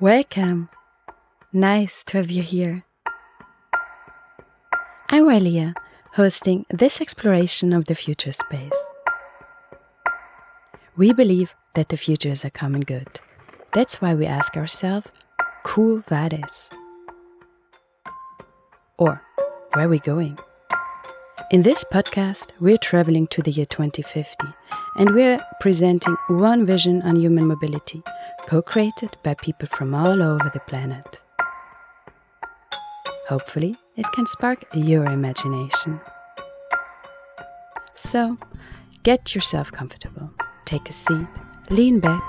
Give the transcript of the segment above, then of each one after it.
Welcome. Nice to have you here. I'm Walia, hosting this exploration of the future space. We believe that the future is a common good. That's why we ask ourselves, Quo vadis? Or, where are we going? In this podcast, we're traveling to the year 2050 and we're presenting one vision on human mobility, co created by people from all over the planet. Hopefully, it can spark your imagination. So, get yourself comfortable, take a seat, lean back,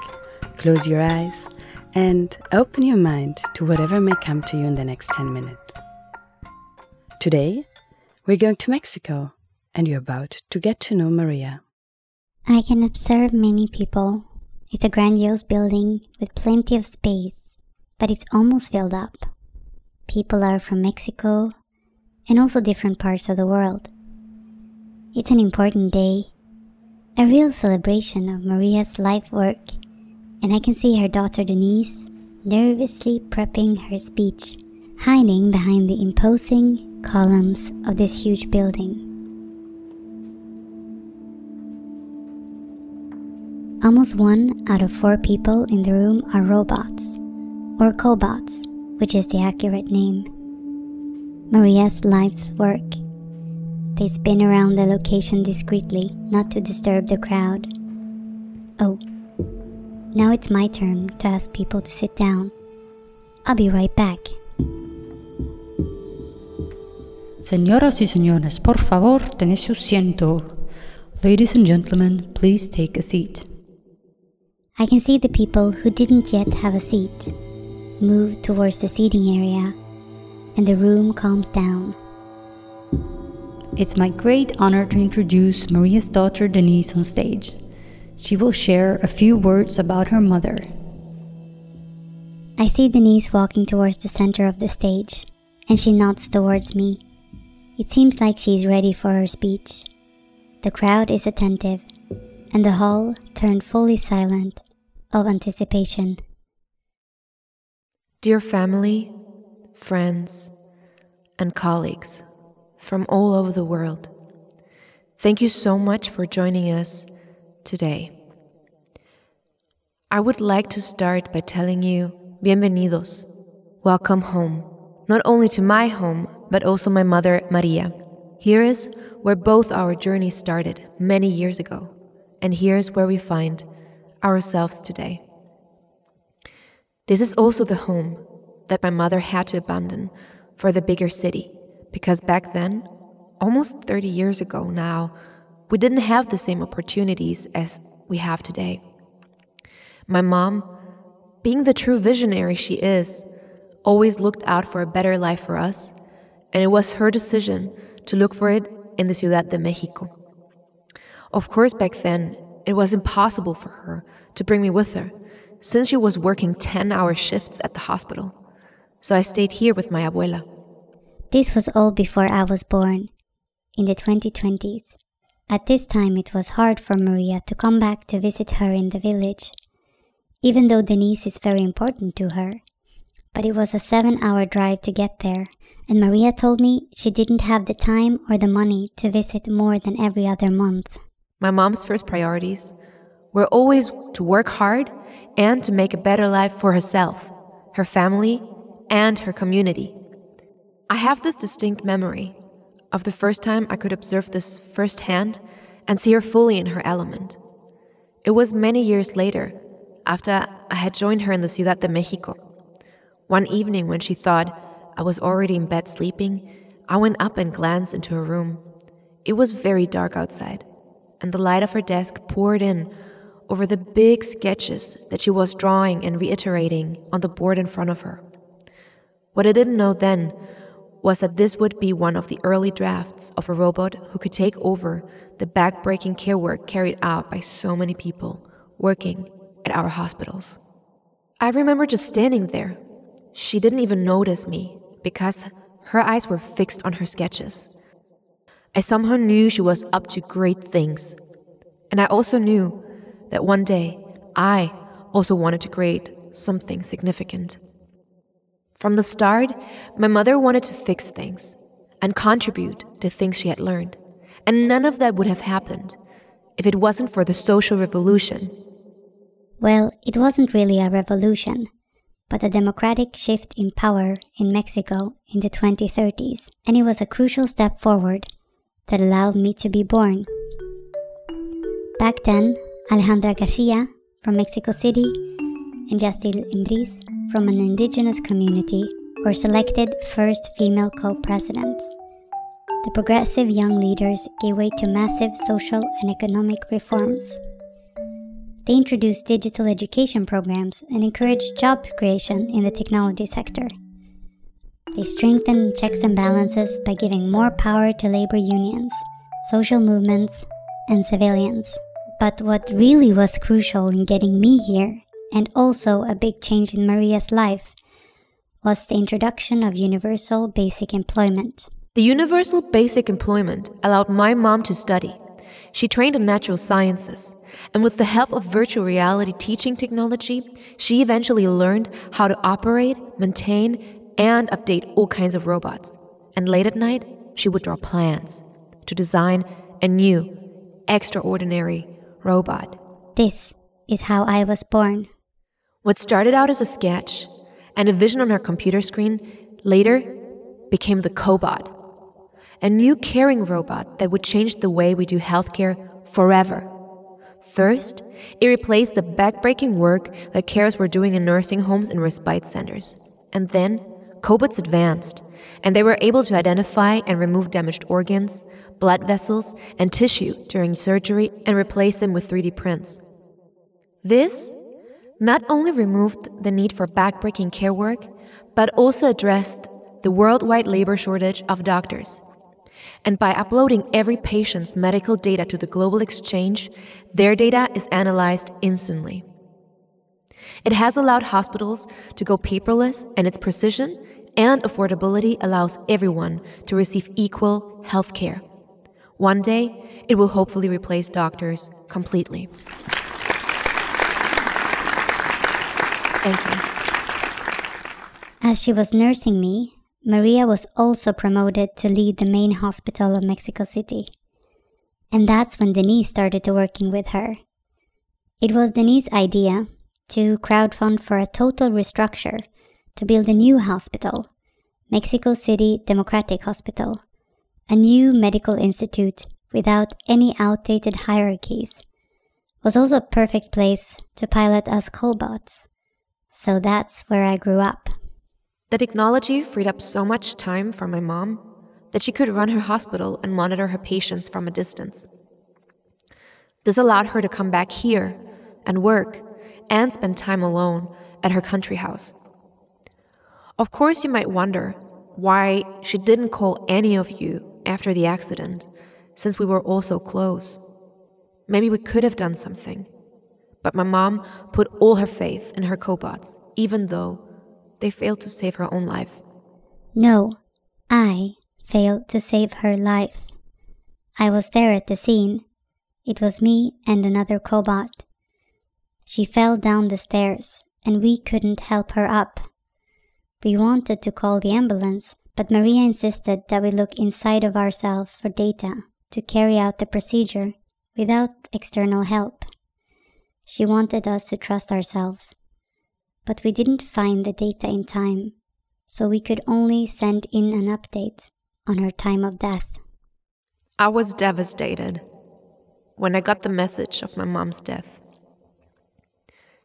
close your eyes, and open your mind to whatever may come to you in the next 10 minutes. Today, we're going to Mexico, and you're about to get to know Maria. I can observe many people. It's a grandiose building with plenty of space, but it's almost filled up. People are from Mexico and also different parts of the world. It's an important day, a real celebration of Maria's life work, and I can see her daughter Denise nervously prepping her speech, hiding behind the imposing columns of this huge building. Almost one out of four people in the room are robots, or cobots, which is the accurate name. Maria's life's work. They spin around the location discreetly, not to disturb the crowd. Oh, now it's my turn to ask people to sit down. I'll be right back. Señoras y señores, por favor, tened su asiento. Ladies and gentlemen, please take a seat. I can see the people who didn't yet have a seat move towards the seating area, and the room calms down. It's my great honor to introduce Maria's daughter Denise on stage. She will share a few words about her mother. I see Denise walking towards the center of the stage, and she nods towards me. It seems like she is ready for her speech. The crowd is attentive, and the hall turned fully silent of anticipation. Dear family, friends, and colleagues from all over the world, thank you so much for joining us today. I would like to start by telling you, bienvenidos, welcome home, not only to my home, but also my mother, Maria. Here is where both our journeys started many years ago, and here's where we find ourselves today. This is also the home that my mother had to abandon for the bigger city, because back then, almost 30 years ago now, we didn't have the same opportunities as we have today. My mom, being the true visionary she is, always looked out for a better life for us and it was her decision to look for it in the Ciudad de Mexico. Of course, back then, it was impossible for her to bring me with her, since she was working 10 hour shifts at the hospital. So I stayed here with my abuela. This was all before I was born, in the 2020s. At this time, it was hard for Maria to come back to visit her in the village, even though Denise is very important to her. But it was a seven hour drive to get there, and Maria told me she didn't have the time or the money to visit more than every other month. My mom's first priorities were always to work hard and to make a better life for herself, her family, and her community. I have this distinct memory of the first time I could observe this firsthand and see her fully in her element. It was many years later, after I had joined her in the Ciudad de Mexico. One evening when she thought I was already in bed sleeping, I went up and glanced into her room. It was very dark outside, and the light of her desk poured in over the big sketches that she was drawing and reiterating on the board in front of her. What I didn't know then was that this would be one of the early drafts of a robot who could take over the back-breaking care work carried out by so many people working at our hospitals. I remember just standing there. She didn't even notice me because her eyes were fixed on her sketches. I somehow knew she was up to great things. And I also knew that one day I also wanted to create something significant. From the start, my mother wanted to fix things and contribute to things she had learned, and none of that would have happened if it wasn't for the social revolution. Well, it wasn't really a revolution, but a democratic shift in power in Mexico in the 2030s, and it was a crucial step forward that allowed me to be born. Back then, Alejandra Garcia from Mexico City and Yastil Imbriz from an indigenous community were selected first female co presidents. The progressive young leaders gave way to massive social and economic reforms. They introduced digital education programs and encouraged job creation in the technology sector. They strengthened checks and balances by giving more power to labor unions, social movements, and civilians. But what really was crucial in getting me here, and also a big change in Maria's life, was the introduction of universal basic employment. The universal basic employment allowed my mom to study. She trained in natural sciences, and with the help of virtual reality teaching technology, she eventually learned how to operate, maintain, and update all kinds of robots. And late at night, she would draw plans to design a new, extraordinary robot. This is how I was born. What started out as a sketch and a vision on her computer screen later became the Cobot, a new caring robot that would change the way we do healthcare forever. First, it replaced the backbreaking work that carers were doing in nursing homes and respite centers. And then, Cobots advanced, and they were able to identify and remove damaged organs, blood vessels, and tissue during surgery and replace them with 3D prints. This not only removed the need for backbreaking care work, but also addressed the worldwide labor shortage of doctors. And by uploading every patient's medical data to the global exchange, their data is analyzed instantly. It has allowed hospitals to go paperless, and its precision and affordability allows everyone to receive equal health care. One day, it will hopefully replace doctors completely. Thank you. As she was nursing me, Maria was also promoted to lead the main hospital of Mexico City. And that's when Denise started to working with her. It was Denise's idea to crowdfund for a total restructure to build a new hospital, Mexico City Democratic Hospital, a new medical institute without any outdated hierarchies, was also a perfect place to pilot us cobots. So that's where I grew up. The technology freed up so much time for my mom that she could run her hospital and monitor her patients from a distance. This allowed her to come back here and work and spend time alone at her country house. Of course, you might wonder why she didn't call any of you after the accident, since we were all so close. Maybe we could have done something. But my mom put all her faith in her cobots, even though they failed to save her own life. No, I failed to save her life. I was there at the scene. It was me and another cobot. She fell down the stairs, and we couldn't help her up. We wanted to call the ambulance, but Maria insisted that we look inside of ourselves for data to carry out the procedure without external help. She wanted us to trust ourselves. But we didn't find the data in time, so we could only send in an update on her time of death. I was devastated when I got the message of my mom's death.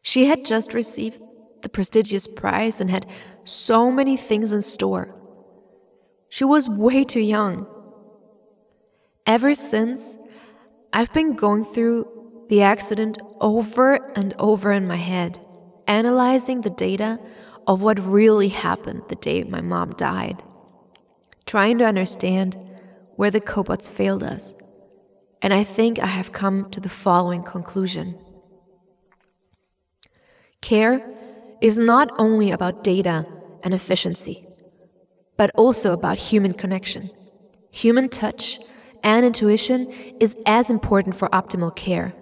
She had just received the prestigious prize and had so many things in store. She was way too young. Ever since, I've been going through the accident over and over in my head, analyzing the data of what really happened the day my mom died, trying to understand where the cobots failed us. And I think I have come to the following conclusion. Care is not only about data and efficiency, but also about human connection. Human touch and intuition is as important for optimal care.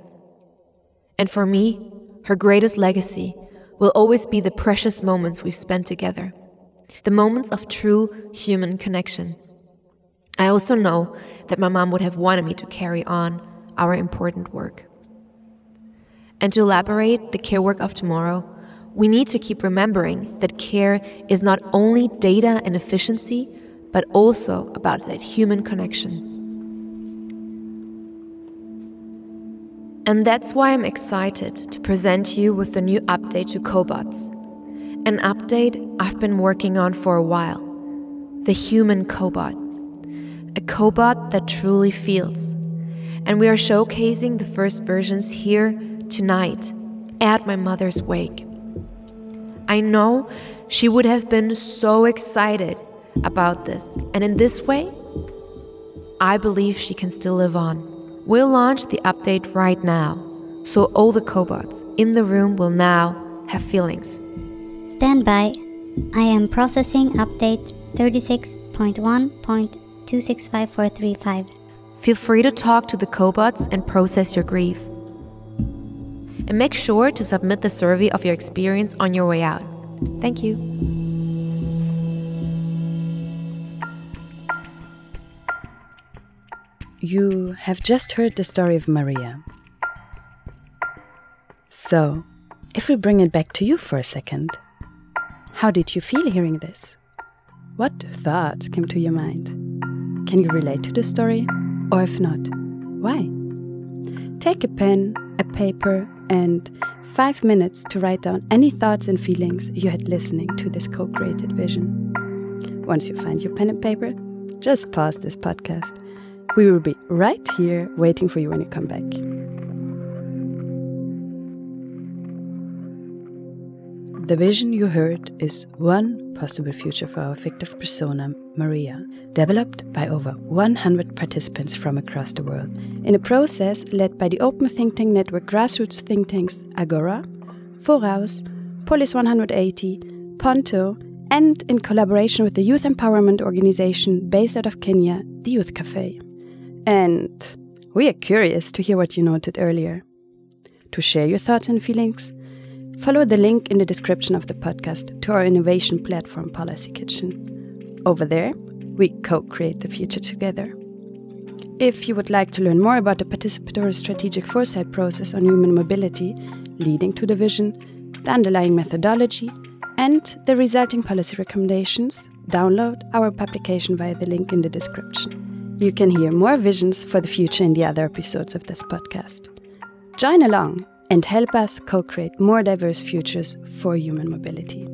And for me, her greatest legacy will always be the precious moments we've spent together, the moments of true human connection. I also know that my mom would have wanted me to carry on our important work. And to elaborate the care work of tomorrow, we need to keep remembering that care is not only data and efficiency, but also about that human connection. And that's why I'm excited to present you with the new update to Cobots. An update I've been working on for a while the human cobot. A cobot that truly feels. And we are showcasing the first versions here tonight at my mother's wake. I know she would have been so excited about this, and in this way, I believe she can still live on. We'll launch the update right now, so all the cobots in the room will now have feelings. Stand by. I am processing update 36.1.265435. Feel free to talk to the cobots and process your grief and make sure to submit the survey of your experience on your way out. Thank you. You have just heard the story of Maria. So, if we bring it back to you for a second, how did you feel hearing this? What thoughts came to your mind? Can you relate to the story? Or if not, why? Take a pen, a paper, and five minutes to write down any thoughts and feelings you had listening to this co created vision. Once you find your pen and paper, just pause this podcast. We will be right here waiting for you when you come back. The vision you heard is one possible future for our fictive persona, Maria, developed by over 100 participants from across the world in a process led by the open think tank network grassroots think tanks Agora, Foraus, Polis 180, Ponto, and in collaboration with the youth empowerment organization based out of Kenya, the Youth Cafe. And we are curious to hear what you noted earlier. To share your thoughts and feelings, follow the link in the description of the podcast to our innovation platform, Policy Kitchen. Over there, we co create the future together. If you would like to learn more about the participatory strategic foresight process on human mobility leading to the vision, the underlying methodology, and the resulting policy recommendations, download our publication via the link in the description. You can hear more visions for the future in the other episodes of this podcast. Join along and help us co create more diverse futures for human mobility.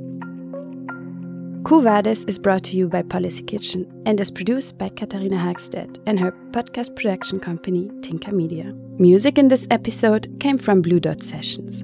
Quo Vadis is brought to you by Policy Kitchen and is produced by Katharina Hagstedt and her podcast production company Tinka Media. Music in this episode came from Blue Dot Sessions.